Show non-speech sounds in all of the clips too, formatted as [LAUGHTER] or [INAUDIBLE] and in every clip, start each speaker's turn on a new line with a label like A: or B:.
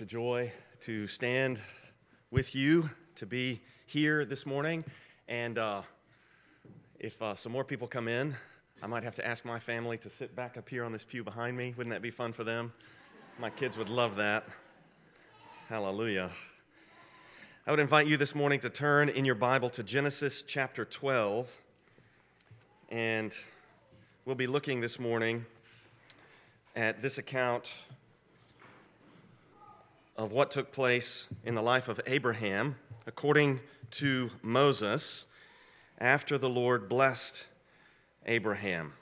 A: such a joy to stand with you, to be here this morning. And uh, if uh, some more people come in, I might have to ask my family to sit back up here on this pew behind me. Wouldn't that be fun for them? My kids would love that. Hallelujah. I would invite you this morning to turn in your Bible to Genesis chapter 12. And we'll be looking this morning at this account of what took place in the life of Abraham according to Moses after the Lord blessed Abraham.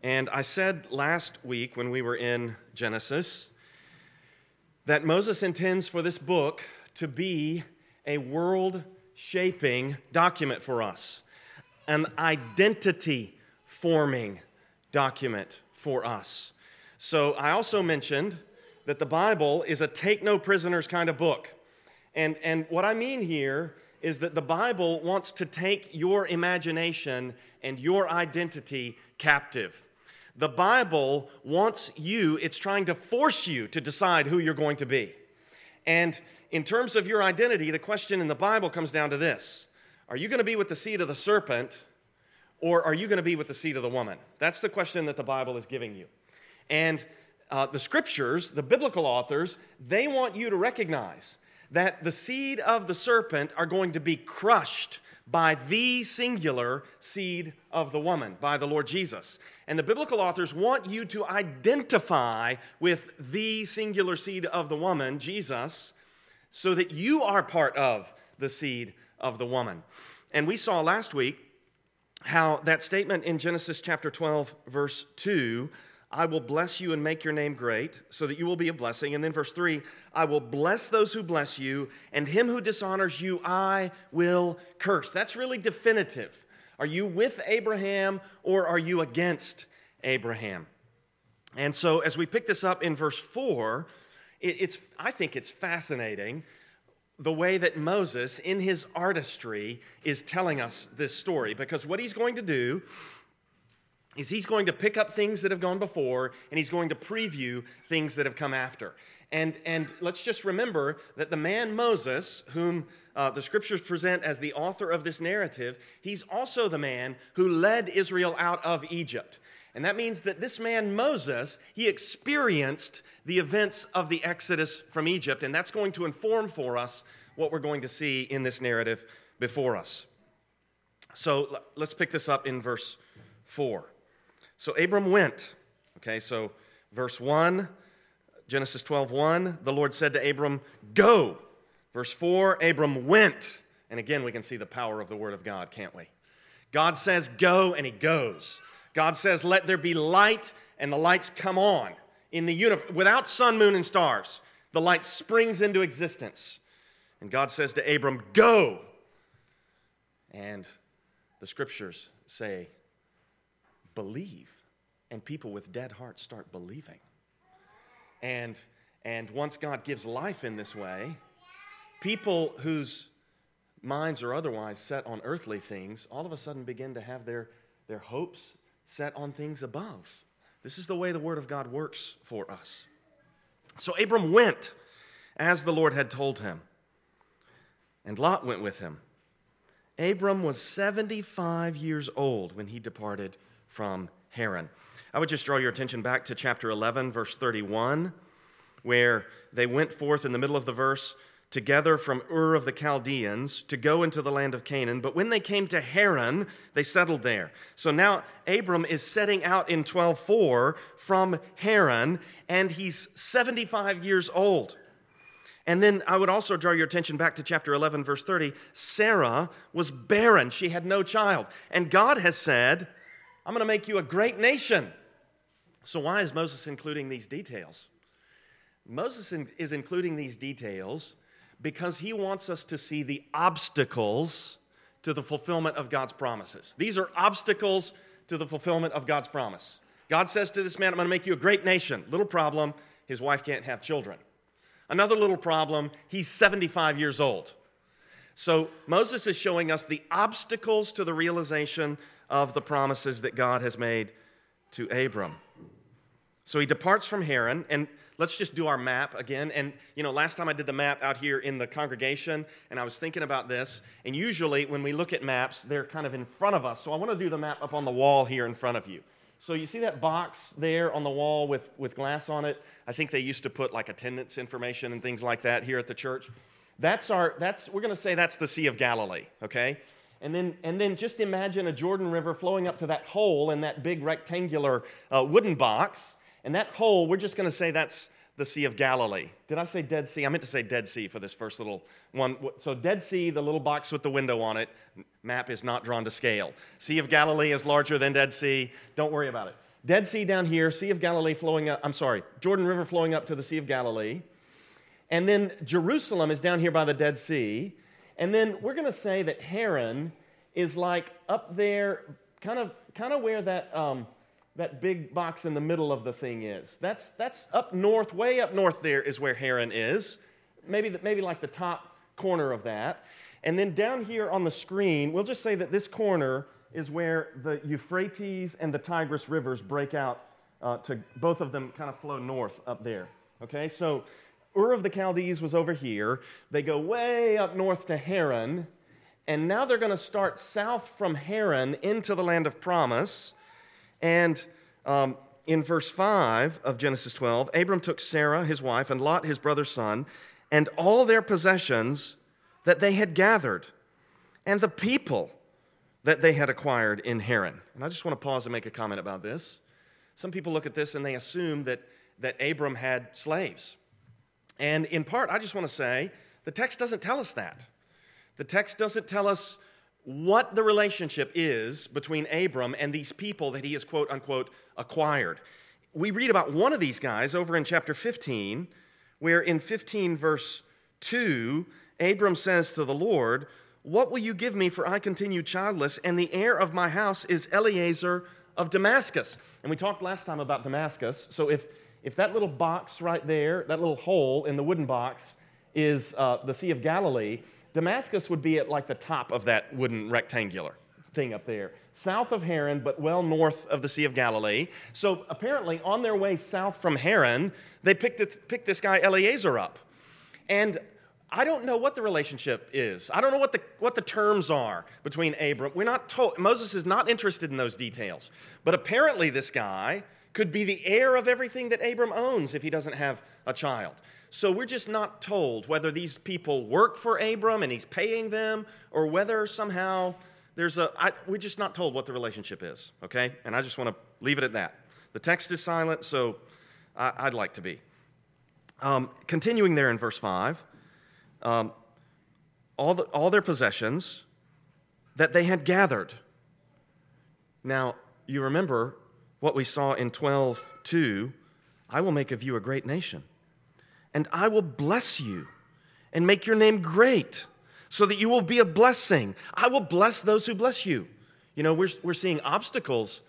A: And I said last week when we were in Genesis that Moses intends for this book to be a world shaping document for us, an identity forming document for us. So I also mentioned that the Bible is a take no prisoners kind of book. And, and what I mean here is that the Bible wants to take your imagination and your identity captive. The Bible wants you, it's trying to force you to decide who you're going to be. And in terms of your identity, the question in the Bible comes down to this Are you going to be with the seed of the serpent, or are you going to be with the seed of the woman? That's the question that the Bible is giving you. And uh, the scriptures, the biblical authors, they want you to recognize that the seed of the serpent are going to be crushed by the singular seed of the woman, by the Lord Jesus. And the biblical authors want you to identify with the singular seed of the woman, Jesus, so that you are part of the seed of the woman. And we saw last week how that statement in Genesis chapter 12, verse 2 I will bless you and make your name great, so that you will be a blessing. And then verse 3 I will bless those who bless you, and him who dishonors you, I will curse. That's really definitive. Are you with Abraham or are you against Abraham? And so, as we pick this up in verse 4, it's, I think it's fascinating the way that Moses, in his artistry, is telling us this story. Because what he's going to do is he's going to pick up things that have gone before and he's going to preview things that have come after. And, and let's just remember that the man Moses, whom uh, the scriptures present as the author of this narrative, he's also the man who led Israel out of Egypt. And that means that this man Moses, he experienced the events of the Exodus from Egypt, and that's going to inform for us what we're going to see in this narrative before us. So let's pick this up in verse 4. So Abram went. Okay, so verse 1, Genesis 12, 1, the Lord said to Abram, Go. Verse 4, Abram went. And again, we can see the power of the Word of God, can't we? God says, Go, and he goes. God says, Let there be light, and the lights come on in the universe. Without sun, moon, and stars, the light springs into existence. And God says to Abram, Go. And the scriptures say, believe. And people with dead hearts start believing. And, and once God gives life in this way, people whose minds are otherwise set on earthly things all of a sudden begin to have their, their hopes set on things above. This is the way the Word of God works for us. So Abram went as the Lord had told him, and Lot went with him. Abram was 75 years old when he departed from Haran. I would just draw your attention back to chapter 11, verse 31, where they went forth in the middle of the verse together from Ur of the Chaldeans to go into the land of Canaan. But when they came to Haran, they settled there. So now Abram is setting out in 12:4 from Haran, and he's 75 years old. And then I would also draw your attention back to chapter 11, verse 30. Sarah was barren, she had no child. And God has said, I'm going to make you a great nation. So, why is Moses including these details? Moses is including these details because he wants us to see the obstacles to the fulfillment of God's promises. These are obstacles to the fulfillment of God's promise. God says to this man, I'm going to make you a great nation. Little problem, his wife can't have children. Another little problem, he's 75 years old. So Moses is showing us the obstacles to the realization of the promises that God has made to Abram. So he departs from Haran, and let's just do our map again. And, you know, last time I did the map out here in the congregation, and I was thinking about this, and usually when we look at maps, they're kind of in front of us. So I want to do the map up on the wall here in front of you. So you see that box there on the wall with, with glass on it? I think they used to put like attendance information and things like that here at the church. That's our, that's, we're going to say that's the Sea of Galilee, okay? And then, and then just imagine a Jordan River flowing up to that hole in that big rectangular uh, wooden box. And that hole, we're just going to say that's the Sea of Galilee. Did I say Dead Sea? I meant to say Dead Sea for this first little one. So, Dead Sea, the little box with the window on it, map is not drawn to scale. Sea of Galilee is larger than Dead Sea. Don't worry about it. Dead Sea down here, Sea of Galilee flowing up, I'm sorry, Jordan River flowing up to the Sea of Galilee. And then Jerusalem is down here by the Dead Sea. And then we're going to say that Haran is like up there, kind of, kind of where that. Um, that big box in the middle of the thing is. That's, that's up north, way up north there is where Haran is. Maybe, the, maybe like the top corner of that. And then down here on the screen, we'll just say that this corner is where the Euphrates and the Tigris rivers break out uh, to both of them kind of flow north up there. Okay, so Ur of the Chaldees was over here. They go way up north to Haran, and now they're going to start south from Haran into the land of promise. And um, in verse 5 of Genesis 12, Abram took Sarah, his wife, and Lot, his brother's son, and all their possessions that they had gathered, and the people that they had acquired in Haran. And I just want to pause and make a comment about this. Some people look at this and they assume that, that Abram had slaves. And in part, I just want to say the text doesn't tell us that. The text doesn't tell us what the relationship is between Abram and these people that he has, quote unquote, acquired. We read about one of these guys over in chapter 15, where in 15, verse 2, Abram says to the Lord, What will you give me, for I continue childless, and the heir of my house is Eliezer of Damascus? And we talked last time about Damascus. So if, if that little box right there, that little hole in the wooden box, is uh, the Sea of Galilee, Damascus would be at like the top of that wooden rectangular thing up there, south of Haran, but well north of the Sea of Galilee. So apparently, on their way south from Haran, they picked, it, picked this guy Eliezer up. And I don't know what the relationship is. I don't know what the, what the terms are between Abram. We're not told, Moses is not interested in those details. But apparently, this guy could be the heir of everything that Abram owns if he doesn't have a child. So we're just not told whether these people work for Abram and he's paying them or whether somehow there's a. I, we're just not told what the relationship is, okay? And I just want to leave it at that. The text is silent, so I, would like to be. Um, continuing there in verse 5, um, all, the, all their possessions that they had gathered. Now, you remember what we saw in 12 2 I will make of you a great nation and I will bless you and make your name great so that you will be a blessing. I will bless those who bless you. You know, we're, we're seeing obstacles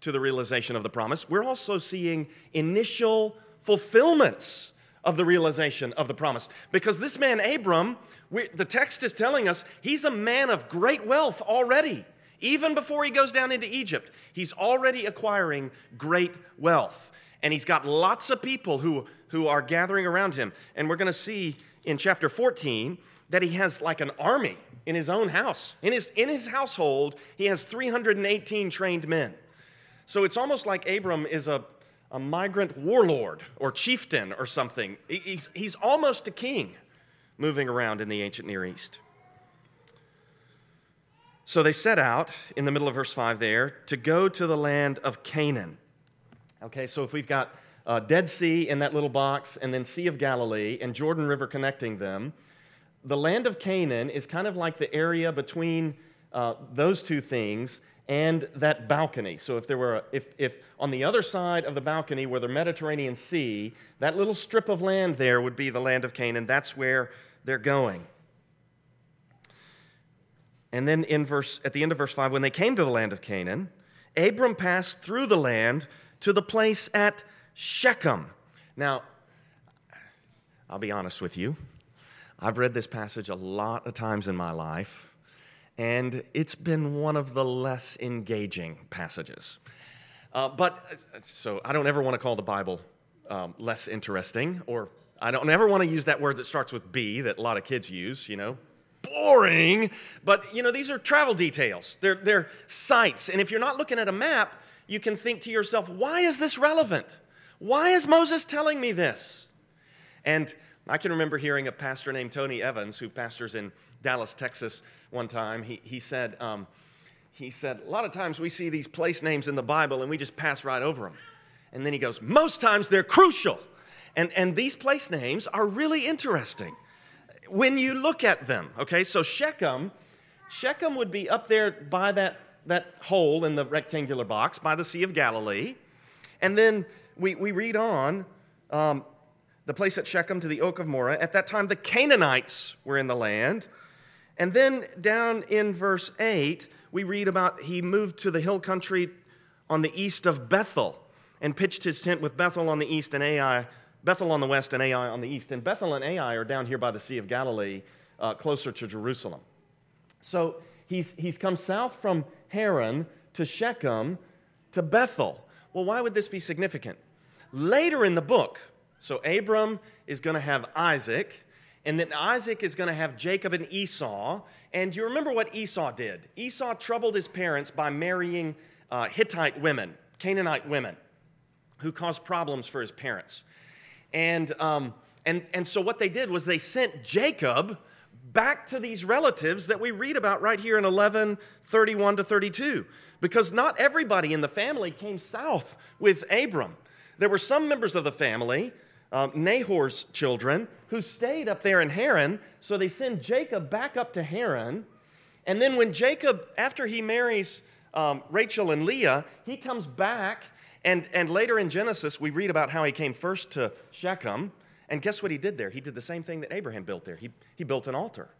A: to the realization of the promise. We're also seeing initial fulfillments of the realization of the promise. Because this man, Abram, we, the text is telling us he's a man of great wealth already. Even before he goes down into Egypt, he's already acquiring great wealth. And he's got lots of people who who are gathering around him. And we're going to see in chapter 14 that he has like an army in his own house. In his, in his household, he has 318 trained men. So it's almost like Abram is a, a migrant warlord or chieftain or something. He's, he's almost a king moving around in the ancient Near East. So they set out in the middle of verse 5 there to go to the land of Canaan. Okay, so if we've got uh, Dead Sea in that little box, and then Sea of Galilee and Jordan River connecting them. The land of Canaan is kind of like the area between uh, those two things and that balcony. So if there were, a, if, if on the other side of the balcony were the Mediterranean Sea, that little strip of land there would be the land of Canaan. That's where they're going. And then in verse, at the end of verse 5, when they came to the land of Canaan, Abram passed through the land to the place at Shechem. Now, I'll be honest with you. I've read this passage a lot of times in my life, and it's been one of the less engaging passages. Uh, but so I don't ever want to call the Bible um, less interesting, or I don't ever want to use that word that starts with B that a lot of kids use, you know, boring. But, you know, these are travel details, they're, they're sites. And if you're not looking at a map, you can think to yourself, why is this relevant? Why is Moses telling me this? And I can remember hearing a pastor named Tony Evans, who pastors in Dallas, Texas, one time. He, he said, um, he said, a lot of times we see these place names in the Bible and we just pass right over them. And then he goes, most times they're crucial. And, and these place names are really interesting when you look at them. Okay, so Shechem, Shechem would be up there by that, that hole in the rectangular box by the Sea of Galilee. And then we, we read on um, the place at Shechem to the oak of Moreh. At that time, the Canaanites were in the land. And then down in verse 8, we read about he moved to the hill country on the east of Bethel and pitched his tent with Bethel on the east and Ai, Bethel on the west and Ai on the east. And Bethel and Ai are down here by the Sea of Galilee, uh, closer to Jerusalem. So he's, he's come south from Haran to Shechem to Bethel. Well, why would this be significant? Later in the book, so Abram is going to have Isaac, and then Isaac is going to have Jacob and Esau. And you remember what Esau did? Esau troubled his parents by marrying uh, Hittite women, Canaanite women, who caused problems for his parents. And, um, and, and so what they did was they sent Jacob back to these relatives that we read about right here in 11 31 to 32 because not everybody in the family came south with abram there were some members of the family um, Nahor's children, who stayed up there in Haran. So they send Jacob back up to Haran. And then when Jacob, after he marries um, Rachel and Leah, he comes back. And, and later in Genesis, we read about how he came first to Shechem. And guess what he did there? He did the same thing that Abraham built there. He, he built an altar.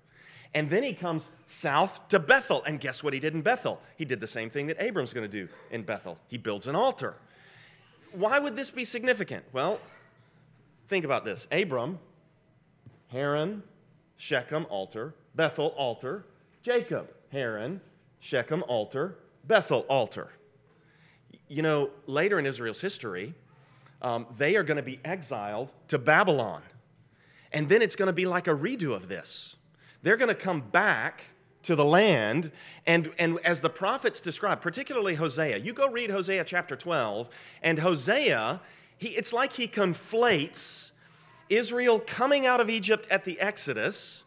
A: And then he comes south to Bethel. And guess what he did in Bethel? He did the same thing that Abram's going to do in Bethel. He builds an altar. Why would this be significant? Well, Think about this Abram, Haran, Shechem, altar, Bethel, altar, Jacob, Haran, Shechem, altar, Bethel, altar. You know, later in Israel's history, um, they are going to be exiled to Babylon. And then it's going to be like a redo of this. They're going to come back to the land, and, and as the prophets describe, particularly Hosea, you go read Hosea chapter 12, and Hosea he, it's like he conflates Israel coming out of Egypt at the Exodus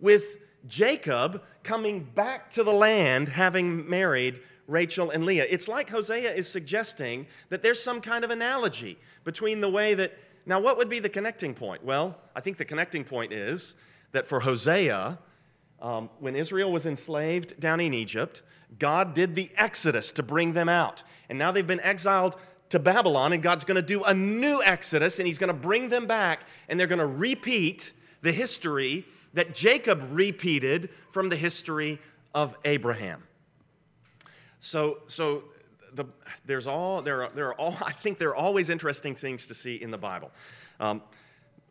A: with Jacob coming back to the land having married Rachel and Leah. It's like Hosea is suggesting that there's some kind of analogy between the way that. Now, what would be the connecting point? Well, I think the connecting point is that for Hosea, um, when Israel was enslaved down in Egypt, God did the Exodus to bring them out. And now they've been exiled to Babylon, and God's going to do a new Exodus, and He's going to bring them back, and they're going to repeat the history that Jacob repeated from the history of Abraham. So, so the, there's all there are, there are all [LAUGHS] I think there are always interesting things to see in the Bible. Um,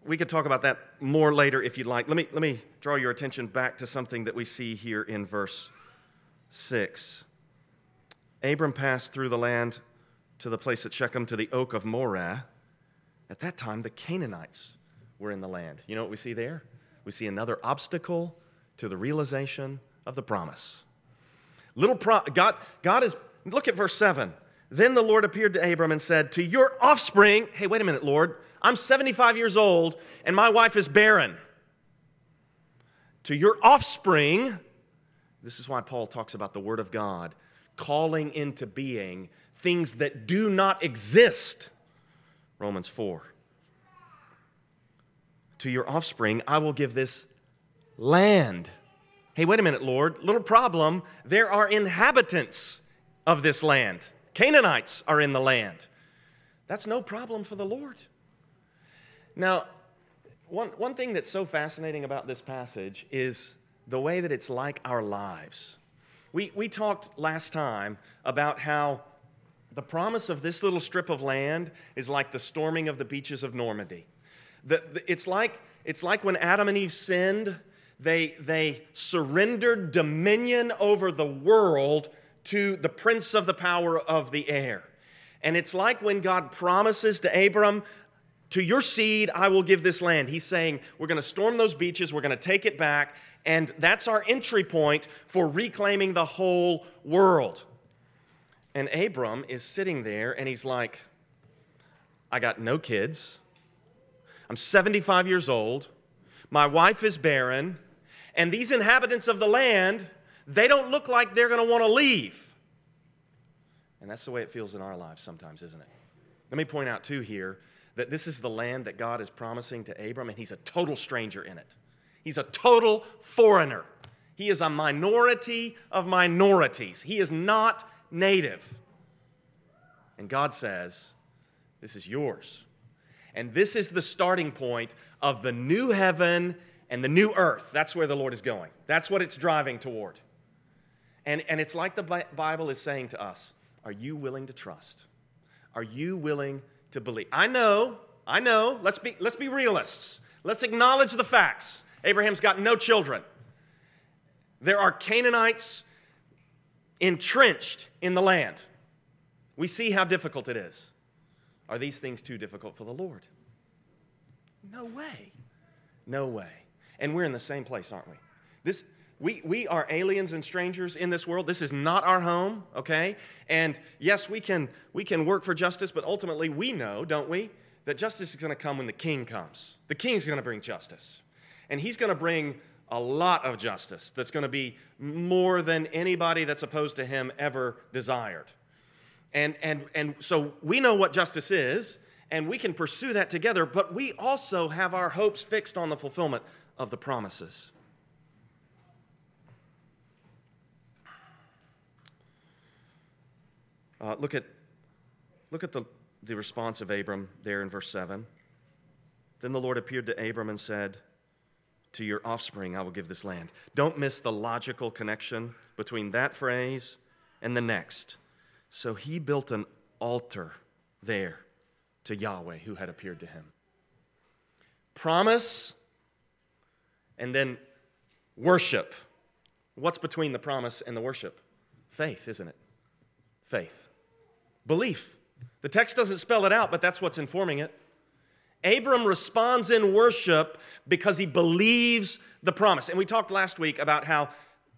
A: we could talk about that more later if you'd like. Let me let me draw your attention back to something that we see here in verse six. Abram passed through the land to the place at Shechem to the oak of Moreh. At that time, the Canaanites were in the land. You know what we see there? We see another obstacle to the realization of the promise. Little pro- God, God is, look at verse 7. Then the Lord appeared to Abram and said, To your offspring, hey, wait a minute, Lord, I'm 75 years old and my wife is barren. To your offspring, this is why Paul talks about the Word of God calling into being things that do not exist. Romans 4. To your offspring, I will give this land. Hey, wait a minute, Lord. Little problem. There are inhabitants of this land. Canaanites are in the land. That's no problem for the Lord. Now, one, one thing that's so fascinating about this passage is the way that it's like our lives. We, we talked last time about how the promise of this little strip of land is like the storming of the beaches of Normandy. The, the, it's, like, it's like when Adam and Eve sinned, they, they surrendered dominion over the world to the prince of the power of the air. And it's like when God promises to Abram, To your seed I will give this land. He's saying, We're going to storm those beaches, we're going to take it back, and that's our entry point for reclaiming the whole world. And Abram is sitting there and he's like, I got no kids. I'm 75 years old. My wife is barren. And these inhabitants of the land, they don't look like they're going to want to leave. And that's the way it feels in our lives sometimes, isn't it? Let me point out, too, here that this is the land that God is promising to Abram, and he's a total stranger in it. He's a total foreigner. He is a minority of minorities. He is not native. And God says, This is yours. And this is the starting point of the new heaven and the new earth. That's where the Lord is going. That's what it's driving toward. And, and it's like the Bible is saying to us Are you willing to trust? Are you willing to believe? I know, I know. Let's be, let's be realists. Let's acknowledge the facts. Abraham's got no children. There are Canaanites entrenched in the land. We see how difficult it is. Are these things too difficult for the Lord? No way. No way. And we're in the same place, aren't we? This, we, we are aliens and strangers in this world. This is not our home, okay? And yes, we can, we can work for justice, but ultimately we know, don't we, that justice is going to come when the king comes. The king's going to bring justice. And he's going to bring a lot of justice that's going to be more than anybody that's opposed to him ever desired. And, and, and so we know what justice is, and we can pursue that together, but we also have our hopes fixed on the fulfillment of the promises. Uh, look at, look at the, the response of Abram there in verse 7. Then the Lord appeared to Abram and said, To your offspring I will give this land. Don't miss the logical connection between that phrase and the next. So he built an altar there to Yahweh who had appeared to him. Promise and then worship. What's between the promise and the worship? Faith, isn't it? Faith. Belief. The text doesn't spell it out, but that's what's informing it. Abram responds in worship because he believes the promise. And we talked last week about how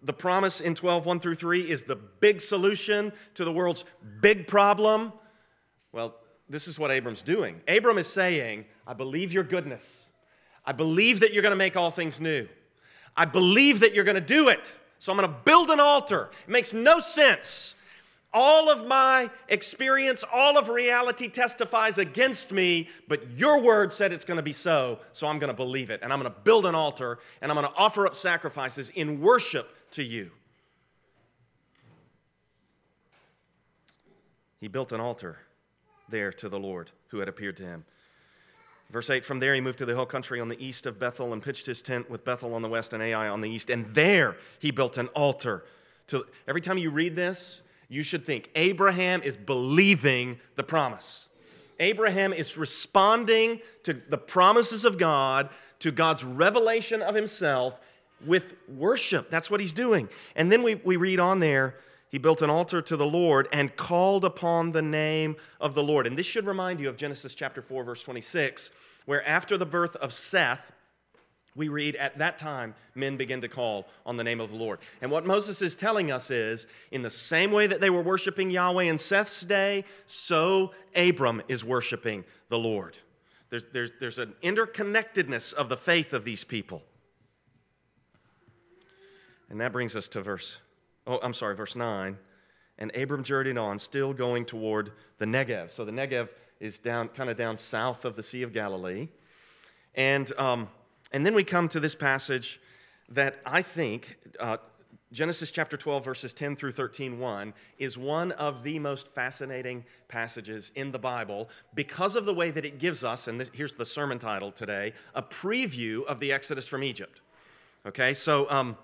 A: the promise in 12, 1 through 3 is the big solution to the world's big problem. Well, this is what Abram's doing. Abram is saying, I believe your goodness. I believe that you're going to make all things new. I believe that you're going to do it. So I'm going to build an altar. It makes no sense. All of my experience, all of reality testifies against me, but your word said it's going to be so, so I'm going to believe it. And I'm going to build an altar and I'm going to offer up sacrifices in worship to you. He built an altar there to the Lord who had appeared to him. Verse 8 From there he moved to the hill country on the east of Bethel and pitched his tent with Bethel on the west and Ai on the east. And there he built an altar. To, every time you read this, you should think Abraham is believing the promise. Abraham is responding to the promises of God, to God's revelation of himself with worship. That's what he's doing. And then we, we read on there he built an altar to the Lord and called upon the name of the Lord. And this should remind you of Genesis chapter 4, verse 26, where after the birth of Seth, we read, At that time, men begin to call on the name of the Lord. And what Moses is telling us is, in the same way that they were worshiping Yahweh in Seth's day, so Abram is worshiping the Lord. There's, there's, there's an interconnectedness of the faith of these people. And that brings us to verse oh, I'm sorry, verse 9. And Abram journeyed on, still going toward the Negev. So the Negev is down, kind of down south of the Sea of Galilee. And, um, and then we come to this passage that I think, uh, Genesis chapter 12, verses 10 through 13, 1, is one of the most fascinating passages in the Bible because of the way that it gives us, and this, here's the sermon title today, a preview of the Exodus from Egypt. Okay, so um,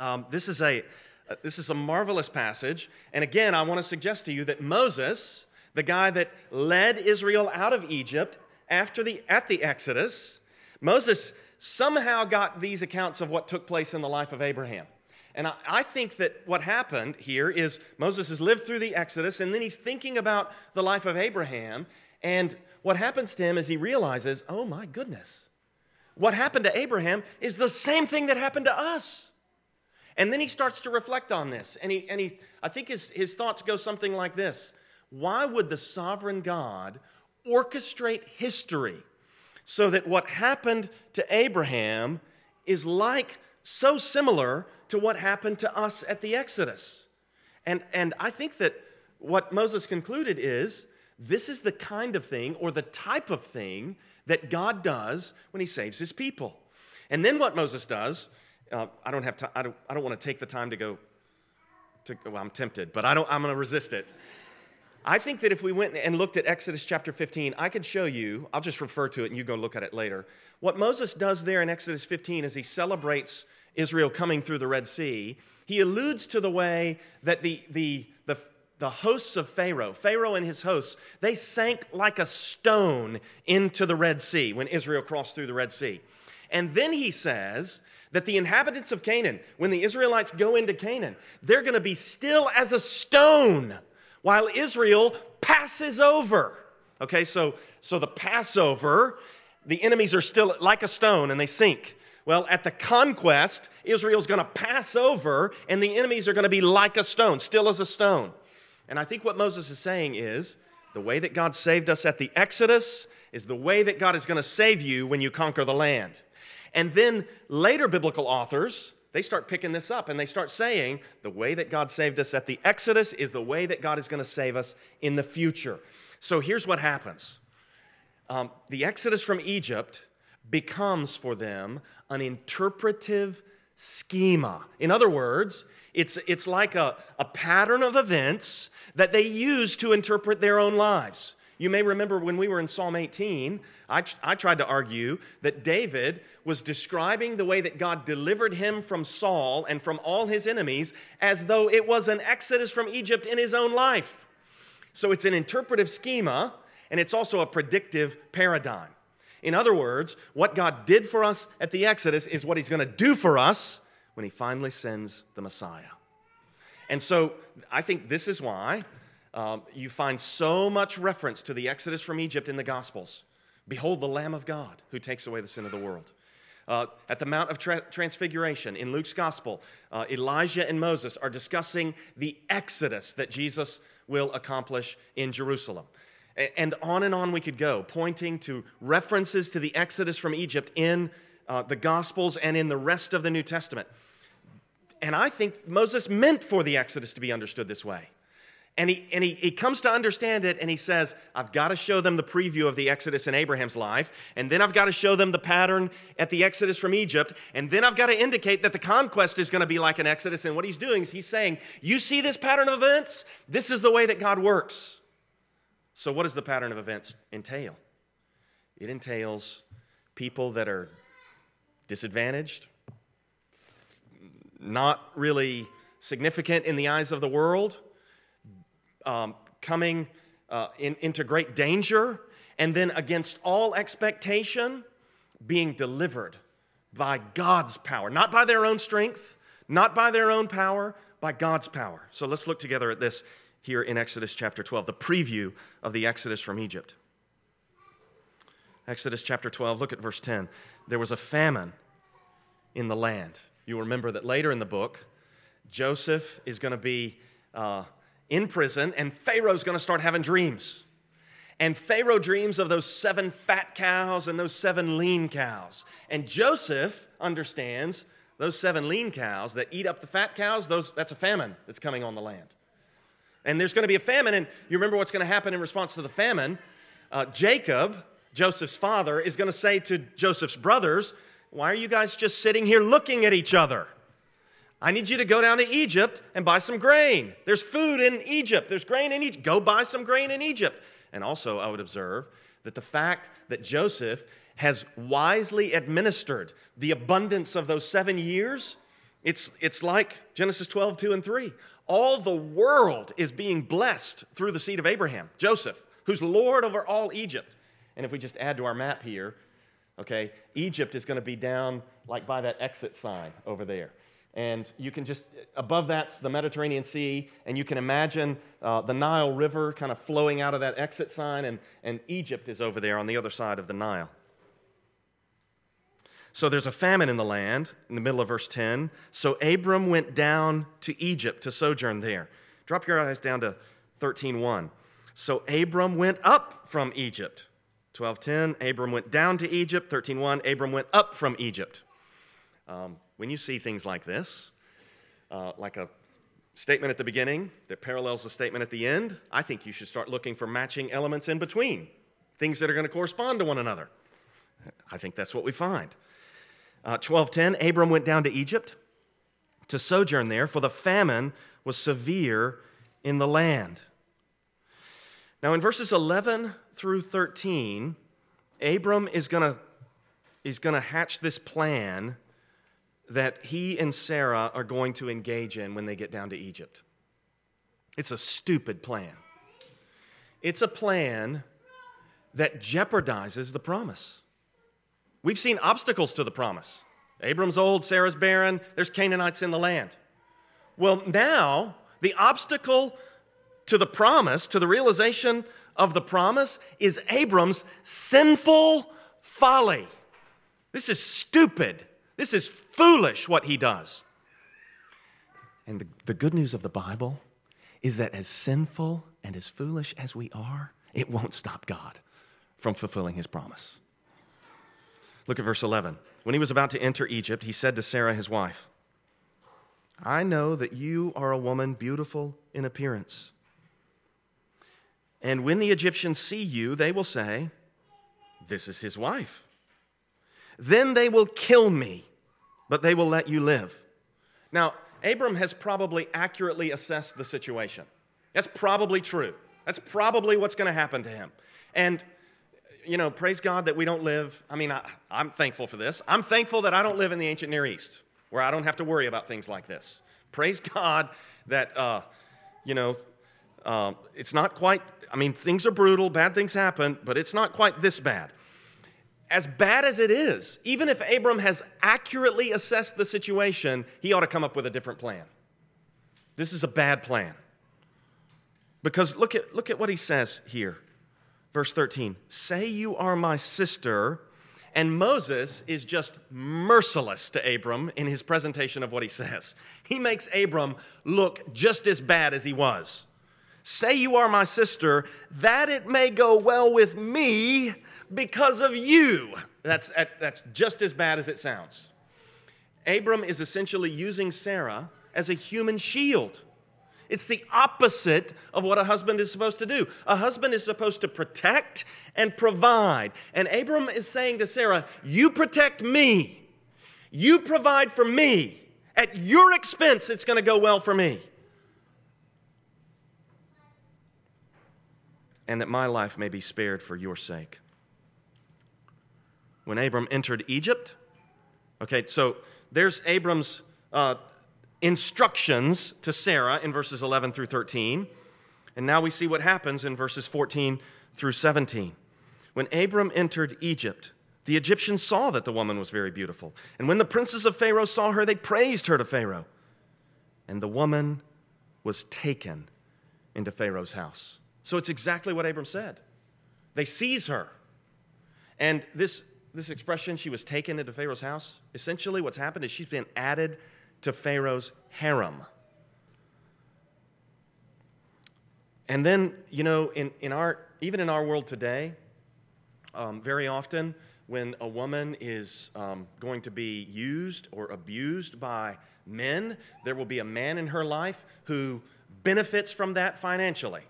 A: um, this is a Uh, this is a marvelous passage. And again, I want to suggest to you that Moses, the guy that led Israel out of Egypt after the, at the Exodus, Moses somehow got these accounts of what took place in the life of Abraham. And I, I, think that what happened here is Moses has lived through the Exodus, and then he's thinking about the life of Abraham. And what happens to him is he realizes, oh my goodness, what happened to Abraham is the same thing that happened to us. And then he starts to reflect on this. And, he, and he, I think his, his thoughts go something like this Why would the sovereign God orchestrate history so that what happened to Abraham is like so similar to what happened to us at the Exodus? And, and I think that what Moses concluded is this is the kind of thing or the type of thing that God does when he saves his people. And then what Moses does, uh, I don't have time, I don't, I don't want to take the time to go, to, well, I'm tempted, but I don't, I'm going to resist it. I think that if we went and looked at Exodus chapter 15, I could show you, I'll just refer to it and you go look at it later. What Moses does there in Exodus 15 is he celebrates Israel coming through the Red Sea. He alludes to the way that the, the, the, the hosts of Pharaoh, Pharaoh and his hosts, they sank like a stone into the Red Sea when Israel crossed through the Red Sea. And then he says that the inhabitants of Canaan, when the Israelites go into Canaan, they're going to be still as a stone while Israel passes over. Okay, so, so the Passover, the enemies are still like a stone and they sink. Well, at the conquest, Israel's going to pass over and the enemies are going to be like a stone, still as a stone. And I think what Moses is saying is the way that God saved us at the Exodus is the way that God is going to save you when you conquer the land. And then later biblical authors, they start picking this up and they start saying the way that God saved us at the Exodus is the way that God is going to save us in the future. So here's what happens um, the Exodus from Egypt becomes for them an interpretive schema. In other words, it's, it's like a, a pattern of events that they use to interpret their own lives. You may remember when we were in Psalm 18, I, I tried to argue that David was describing the way that God delivered him from Saul and from all his enemies as though it was an exodus from Egypt in his own life. So it's an interpretive schema, and it's also a predictive paradigm. In other words, what God did for us at the Exodus is what he's going to do for us when he finally sends the Messiah. And so I think this is why um, you find so much reference to the Exodus from Egypt in the Gospels. Behold the Lamb of God who takes away the sin of the world. Uh, at the Mount of Tra- Transfiguration in Luke's Gospel, uh, Elijah and Moses are discussing the Exodus that Jesus will accomplish in Jerusalem. And on and on we could go, pointing to references to the Exodus from Egypt in uh, the Gospels and in the rest of the New Testament. And I think Moses meant for the Exodus to be understood this way. And, he, and he, he comes to understand it and he says, I've got to show them the preview of the Exodus in Abraham's life, and then I've got to show them the pattern at the Exodus from Egypt, and then I've got to indicate that the conquest is going to be like an Exodus. And what he's doing is he's saying, You see this pattern of events? This is the way that God works. So, what does the pattern of events entail? It entails people that are disadvantaged, not really significant in the eyes of the world, um, coming uh, in, into great danger, and then against all expectation, being delivered by God's power, not by their own strength, not by their own power, by God's power. So let's look together at this here in Exodus chapter 12, the preview of the Exodus from Egypt. Exodus chapter 12, look at verse 10. There was a famine in the land. You'll remember that later in the book, Joseph is going to be uh, in prison, and Pharaoh's going to start having dreams. And Pharaoh dreams of those seven fat cows and those seven lean cows. And Joseph understands those seven lean cows that eat up the fat cows, those, that's a famine that's coming on the land. And there's going to be a famine, and you remember what's going to happen in response to the famine? Uh, Jacob, Joseph's father, is going to say to Joseph's brothers, why are you guys just sitting here looking at each other? I need you to go down to Egypt and buy some grain. There's food in Egypt, there's grain in Egypt. Go buy some grain in Egypt. And also, I would observe that the fact that Joseph has wisely administered the abundance of those seven years, it's, it's like Genesis 12, 2 and 3. All the world is being blessed through the seed of Abraham, Joseph, who's Lord over all Egypt. And if we just add to our map here, okay, Egypt is going to be down like by that exit sign over there. And you can just, above that's the Mediterranean Sea, and you can imagine uh, the Nile River kind of flowing out of that exit sign, and, and Egypt is over there on the other side of the Nile. So there's a famine in the land in the middle of verse 10. So Abram went down to Egypt to sojourn there. Drop your eyes down to 13:1. So Abram went up from Egypt. 12:10. Abram went down to Egypt. 13:1. Abram went up from Egypt. Um, when you see things like this, uh, like a statement at the beginning that parallels the statement at the end, I think you should start looking for matching elements in between, things that are going to correspond to one another. I think that's what we find. Uh, 12:10 Abram went down to Egypt to sojourn there for the famine was severe in the land. Now in verses 11 through 13 Abram is going to is going to hatch this plan that he and Sarah are going to engage in when they get down to Egypt. It's a stupid plan. It's a plan that jeopardizes the promise. We've seen obstacles to the promise. Abram's old, Sarah's barren, there's Canaanites in the land. Well, now, the obstacle to the promise, to the realization of the promise, is Abram's sinful folly. This is stupid. This is foolish what he does. And the, the good news of the Bible is that as sinful and as foolish as we are, it won't stop God from fulfilling his promise. Look at verse 11. When he was about to enter Egypt, he said to Sarah, his wife, I know that you are a woman beautiful in appearance. And when the Egyptians see you, they will say, This is his wife. Then they will kill me, but they will let you live. Now, Abram has probably accurately assessed the situation. That's probably true. That's probably what's going to happen to him. And you know, praise God that we don't live. I mean, I, am thankful for this. I'm thankful that I don't live in the ancient Near East, where I don't have to worry about things like this. Praise God that, uh, you know, uh, it's not quite, I mean, things are brutal, bad things happen, but it's not quite this bad. As bad as it is, even if Abram has accurately assessed the situation, he ought to come up with a different plan. This is a bad plan. Because look at, look at what he says here. Verse 13 Say you are my sister. And Moses is just merciless to Abram in his presentation of what he says. [LAUGHS] He makes Abram look just as bad as he was. Say you are my sister, that it may go well with me because of you. That's, that's just as bad as it sounds. Abram is essentially using Sarah as a human shield. It's the opposite of what a husband is supposed to do. A husband is supposed to protect and provide. And Abram is saying to Sarah, You protect me, you provide for me. At your expense, it's going to go well for me. And that my life may be spared for your sake. When Abram entered Egypt, okay, so there's Abram's uh, instructions to Sarah in verses 11 through 13. And now we see what happens in verses 14 through 17. When Abram entered Egypt, the Egyptians saw that the woman was very beautiful. And when the princes of Pharaoh saw her, they praised her to Pharaoh. And the woman was taken into Pharaoh's house. So it's exactly what Abram said. They seize her. And this, this expression, she was taken into Pharaoh's house, essentially what's happened is she's been added to Pharaoh's harem. And then, you know, in, in our, even in our world today, um, very often when a woman is um, going to be used or abused by men, there will be a man in her life who benefits from that financially.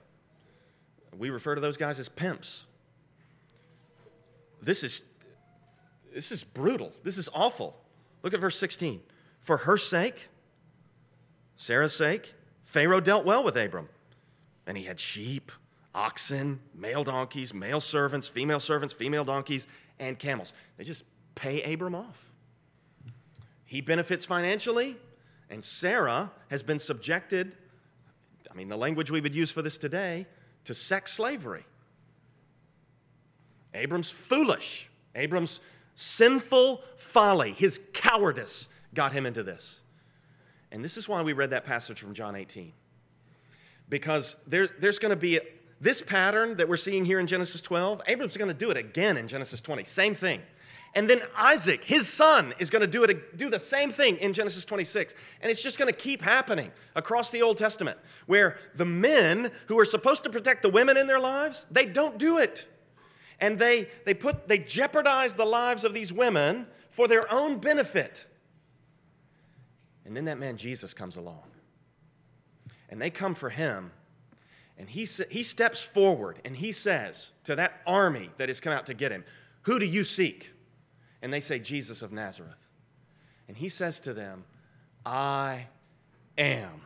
A: We refer to those guys as pimps. This is, this is brutal. This is awful. Look at verse 16. For her sake, Sarah's sake, Pharaoh dealt well with Abram. And he had sheep, oxen, male donkeys, male servants, female servants, female donkeys, and camels. They just pay Abram off. He benefits financially, and Sarah has been subjected, I mean, the language we would use for this today, to sex slavery. Abram's foolish. Abram's sinful folly, his cowardice got him into this. And this is why we read that passage from John 18. Because there, there's going to be a, this pattern that we're seeing here in Genesis 12, Abram's going to do it again in Genesis 20. Same thing. And then Isaac, his son, is going to do, it, do the same thing in Genesis 26. And it's just going to keep happening across the Old Testament, where the men who are supposed to protect the women in their lives, they don't do it. And they, they, put, they jeopardize the lives of these women for their own benefit. And then that man Jesus comes along. And they come for him. And he, he steps forward and he says to that army that has come out to get him, Who do you seek? And they say, Jesus of Nazareth. And he says to them, I am.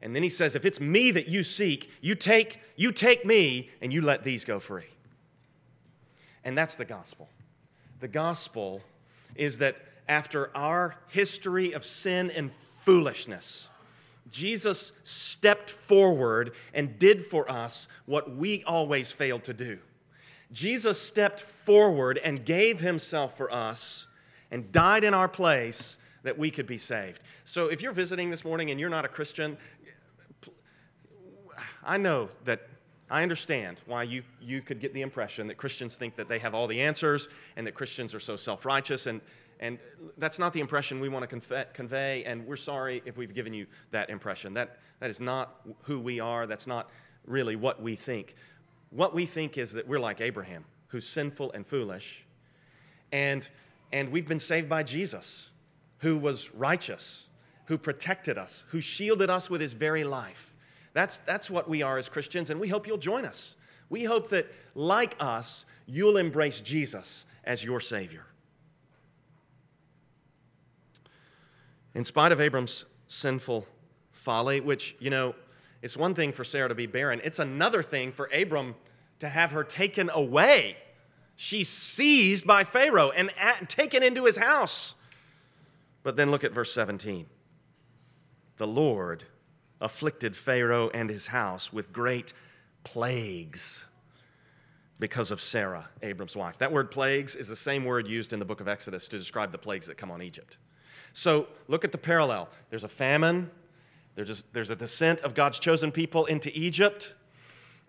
A: And then he says, If it's me that you seek, you take, you take me and you let these go free. And that's the gospel. The gospel is that after our history of sin and foolishness, Jesus stepped forward and did for us what we always failed to do. Jesus stepped forward and gave himself for us and died in our place that we could be saved. So if you're visiting this morning and you're not a Christian, I know that I understand why you, you could get the impression that Christians think that they have all the answers and that Christians are so self righteous. And, and that's not the impression we want to convey. And we're sorry if we've given you that impression. That, that is not who we are. That's not really what we think. What we think is that we're like Abraham, who's sinful and foolish, and, and we've been saved by Jesus, who was righteous, who protected us, who shielded us with his very life. That's, that's what we are as Christians, and we hope you'll join us. We hope that, like us, you'll embrace Jesus as your Savior. In spite of Abram's sinful folly, which, you know, it's one thing for Sarah to be barren, it's another thing for Abram to have her taken away. She's seized by Pharaoh and at, taken into his house. But then look at verse 17. The Lord afflicted Pharaoh and his house with great plagues because of Sarah, Abram's wife. That word plagues is the same word used in the book of Exodus to describe the plagues that come on Egypt. So look at the parallel. There's a famine, there's a, there's a descent of God's chosen people into Egypt.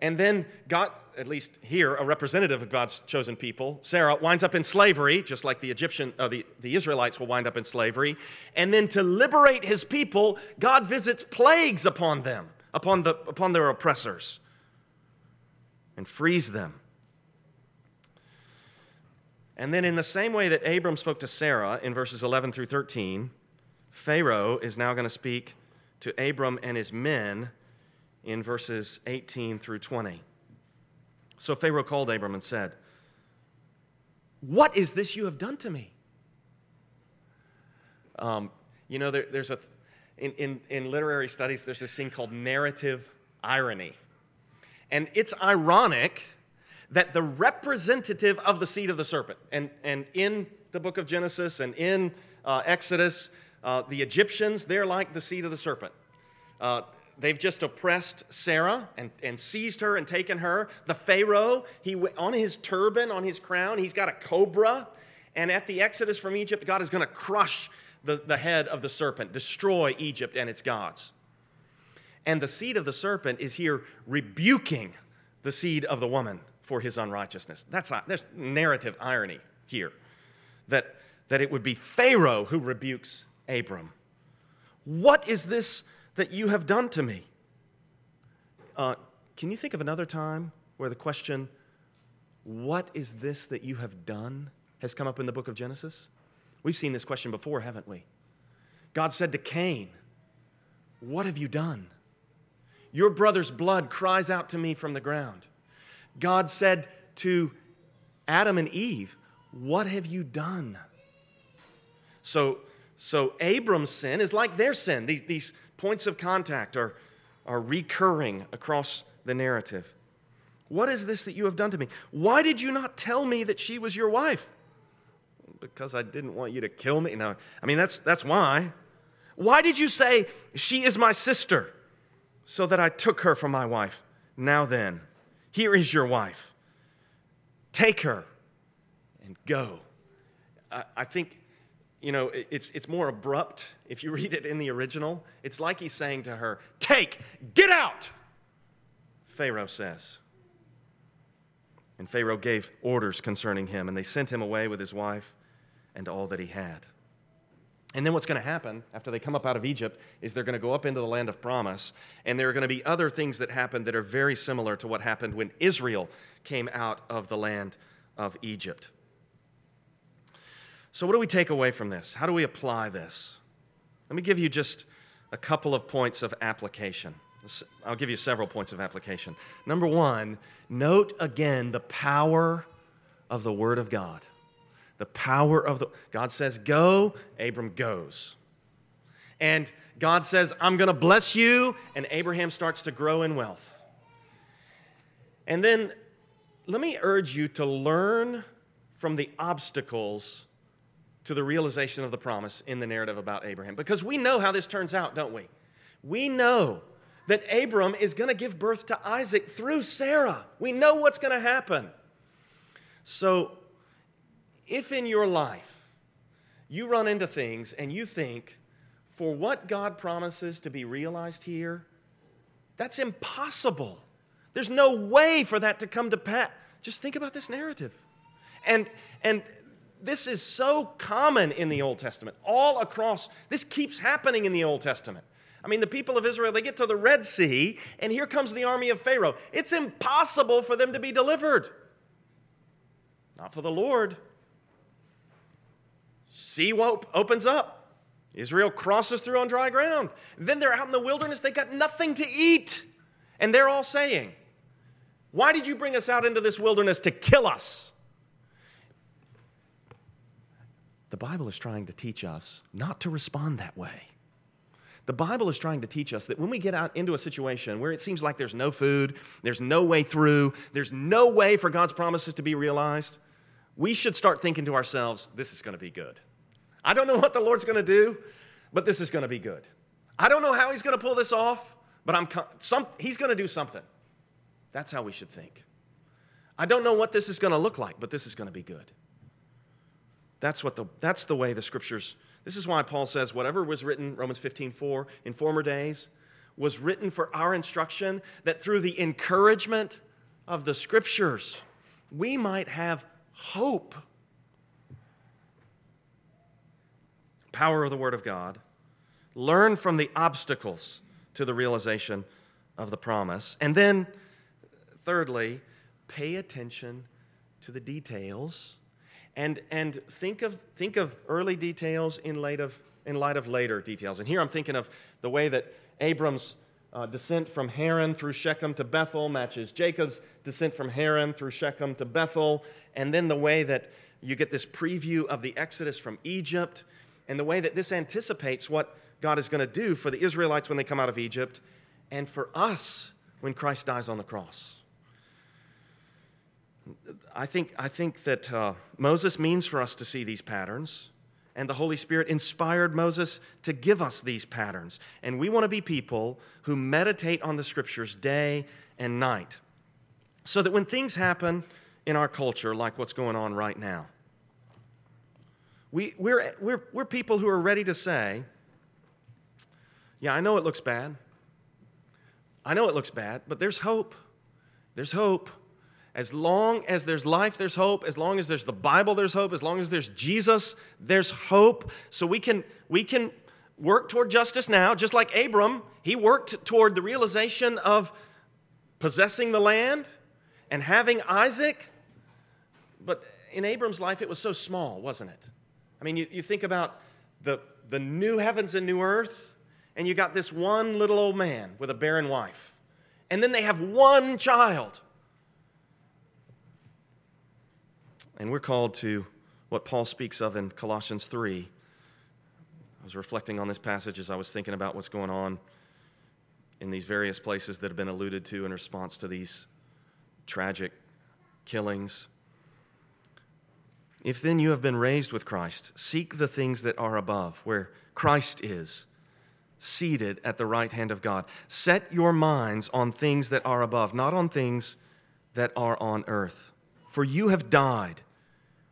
A: And then God, at least here, a representative of God's chosen people, Sarah, winds up in slavery, just like the Egyptian, uh, the, the Israelites will wind up in slavery. And then to liberate his people, God visits plagues upon them, upon, the, upon their oppressors, and frees them. And then, in the same way that Abram spoke to Sarah in verses 11 through 13, Pharaoh is now going to speak to Abram and his men in verses 18 through 20. So Pharaoh called Abram and said, What is this you have done to me? Um, you know, there, there's a, in, in, in literary studies, there's this thing called narrative irony. And it's ironic that the representative of the seed of the serpent, and, and in the book of Genesis and in uh, Exodus, uh, the Egyptians, they're like the seed of the serpent. Uh, they've just oppressed Sarah and, and seized her and taken her. The Pharaoh, he on his turban, on his crown, he's got a cobra. And at the Exodus from Egypt, God is going to crush the, the head of the serpent, destroy Egypt and its gods. And the seed of the serpent is here rebuking the seed of the woman for his unrighteousness. That's not, there's narrative irony here that, that it would be Pharaoh who rebukes Abram. What is this that you have done to me? Uh, can you think of another time where the question, What is this that you have done, has come up in the book of Genesis? We've seen this question before, haven't we? God said to Cain, What have you done? Your brother's blood cries out to me from the ground. God said to Adam and Eve, What have you done? So, so Abram's sin is like their sin. These, these points of contact are, are recurring across the narrative. What is this that you have done to me? Why did you not tell me that she was your wife? Because I didn't want you to kill me. No, I mean, that's, that's why. Why did you say, She is my sister, so that I took her for my wife? Now then, here is your wife. Take her and go. I, I think you know, it's, it's more abrupt. If you [LAUGHS] read it in the original, it's like he's saying to her, Take, get out, Pharaoh says. And Pharaoh gave orders concerning him, and they sent him away with his wife and all that he had. And then what's going to happen after they come up out of Egypt is they're going to go up into the land of promise, and there are going to be other things that happen that are very similar to what happened when Israel came out of the land of Egypt. So, what do we take away from this? How do we apply this? Let me give you just a couple of points of application. I'll give you several points of application. Number one, note again the power of the Word of God. The power of the God says, go, Abram goes. And God says, I'm going to bless you, and Abraham starts to grow in wealth. And then let me urge you to learn from the obstacles to the realization of the promise in the narrative about Abraham. Because we know how this turns out, don't we? We know that Abram is going to give birth to Isaac through Sarah. We know what's going to happen. So, if in your life you run into things and you think, for what God promises to be realized here, that's impossible. There's no way for that to come to pass. Just think about this narrative. And, and this is so common in the Old Testament, all across. This keeps happening in the Old Testament. I mean, the people of Israel, they get to the Red Sea, and here comes the army of Pharaoh. It's impossible for them to be delivered. Not for the Lord. Sea opens up. Israel crosses through on dry ground. Then they're out in the wilderness, They've got nothing to eat. And they're all saying, Why did you bring us out into this wilderness to kill us? The Bible is trying to teach us not to respond that way. The Bible is trying to teach us that when we get out into a situation where it seems like there's no food, there's no way through, there's no way for God's promises to be realized, we should start thinking to ourselves, this is going to be good. I don't know what the Lord's going to do, but this is going to be good. I don't know how he's going to pull this off, but I'm some, he's going to do something. That's how we should think. I don't know what this is going to look like, but this is going to be good. That's, what the, that's the way the scriptures, this is why Paul says whatever was written, Romans 15, 4, in former days, was written for our instruction, that through the encouragement of the scriptures, we might have hope. Power of the Word of God. Learn from the obstacles to the realization of the promise. And then, thirdly, pay attention to the details and, and think, of, think of early details in light, of, in light of later details. And here I'm thinking of the way that Abram's uh, descent from Haran through Shechem to Bethel matches Jacob's descent from Haran through Shechem to Bethel, and then the way that you get this preview of the Exodus from Egypt, and the way that this anticipates what God is going to do for the Israelites when they come out of Egypt, and for us when Christ dies on the cross. I think, I think that uh, Moses means for us to see these patterns, and the Holy Spirit inspired Moses to give us these patterns. And we want to be people who meditate on the scriptures day and night, so that when things happen in our culture, like what's going on right now, we, we're, we're, we're people who are ready to say, Yeah, I know it looks bad. I know it looks bad, but there's hope. There's hope. As long as there's life, there's hope. As long as there's the Bible, there's hope. As long as there's Jesus, there's hope. So we can, we can work toward justice now, just like Abram. He worked toward the realization of possessing the land and having Isaac. But in Abram's life, it was so small, wasn't it? I mean, you, you think about the, the new heavens and new earth, and you got this one little old man with a barren wife. And then they have one child. And we're called to what Paul speaks of in Colossians 3. I was reflecting on this passage as I was thinking about what's going on in these various places that have been alluded to in response to these tragic killings. If then you have been raised with Christ, seek the things that are above, where Christ is, seated at the right hand of God. Set your minds on things that are above, not on things that are on earth. For you have died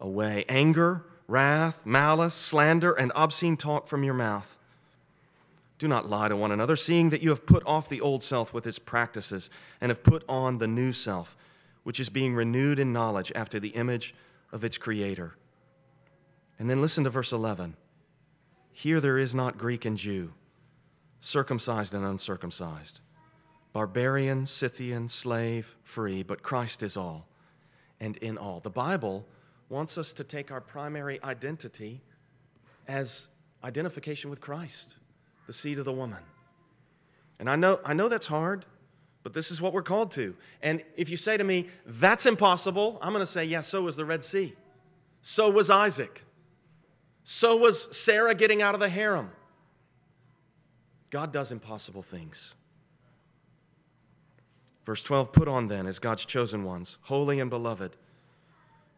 A: away anger, wrath, malice, slander, and obscene talk from your mouth. Do not lie to one another, seeing that you have put off the old self with its practices and have put on the new self, which is being renewed in knowledge after the image of its creator. And then listen to verse 11. Here there is not Greek and Jew, circumcised and uncircumcised, barbarian, Scythian, slave, free, but Christ is all and in all. The Bible wants us to take our primary identity as identification with Christ, the seed of the woman. And I know, I know that's hard, but this is what we're called to. And if you say to me, that's impossible, I'm going to say, yeah, so was the Red Sea. So was Isaac. So was Sarah getting out of the harem. God does impossible things. Verse 12 Put on then, as God's chosen ones, holy and beloved,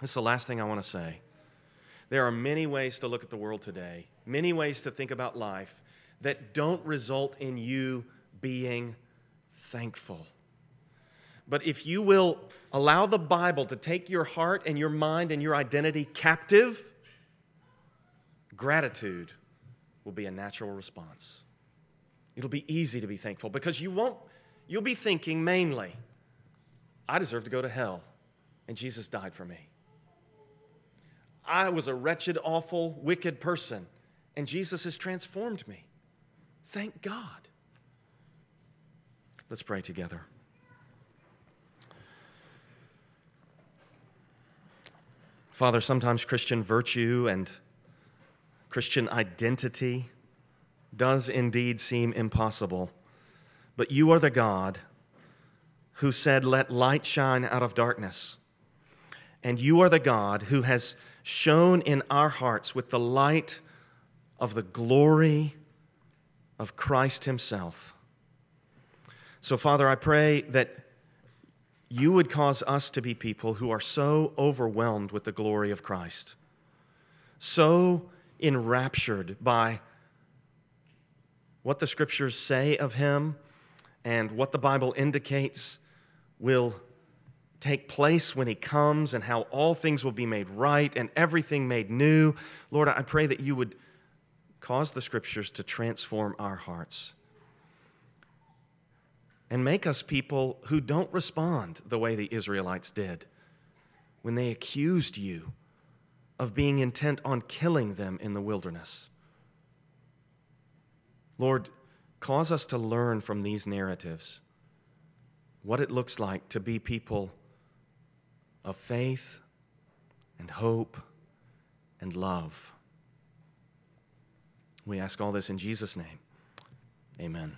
A: This is the last thing I want to say. There are many ways to look at the world today, many ways to think about life that don't result in you being thankful. But if you will allow the Bible to take your heart and your mind and your identity captive, gratitude will be a natural response. It'll be easy to be thankful because you won't, you'll be thinking mainly, I deserve to go to hell, and Jesus died for me. I was a wretched, awful, wicked person, and Jesus has transformed me. Thank God. Let's pray together. Father, sometimes Christian virtue and Christian identity does indeed seem impossible. But you are the God who said, Let light shine out of darkness. And you are the God who has shone in our hearts with the light of the glory of Christ Himself. So, Father, I pray that you would cause us to be people who are so overwhelmed with the glory of Christ, so enraptured by what the scriptures say of him and what the Bible indicates will take place when he comes and how all things will be made right and everything made new. Lord, I pray that you would cause the scriptures to transform our hearts and make us people who don't respond the way the Israelites did when they accused you of being intent on killing them in the wilderness. Lord, cause us to learn from these narratives what it looks like to be people of faith and hope and love. We ask all this in Jesus' name. Amen.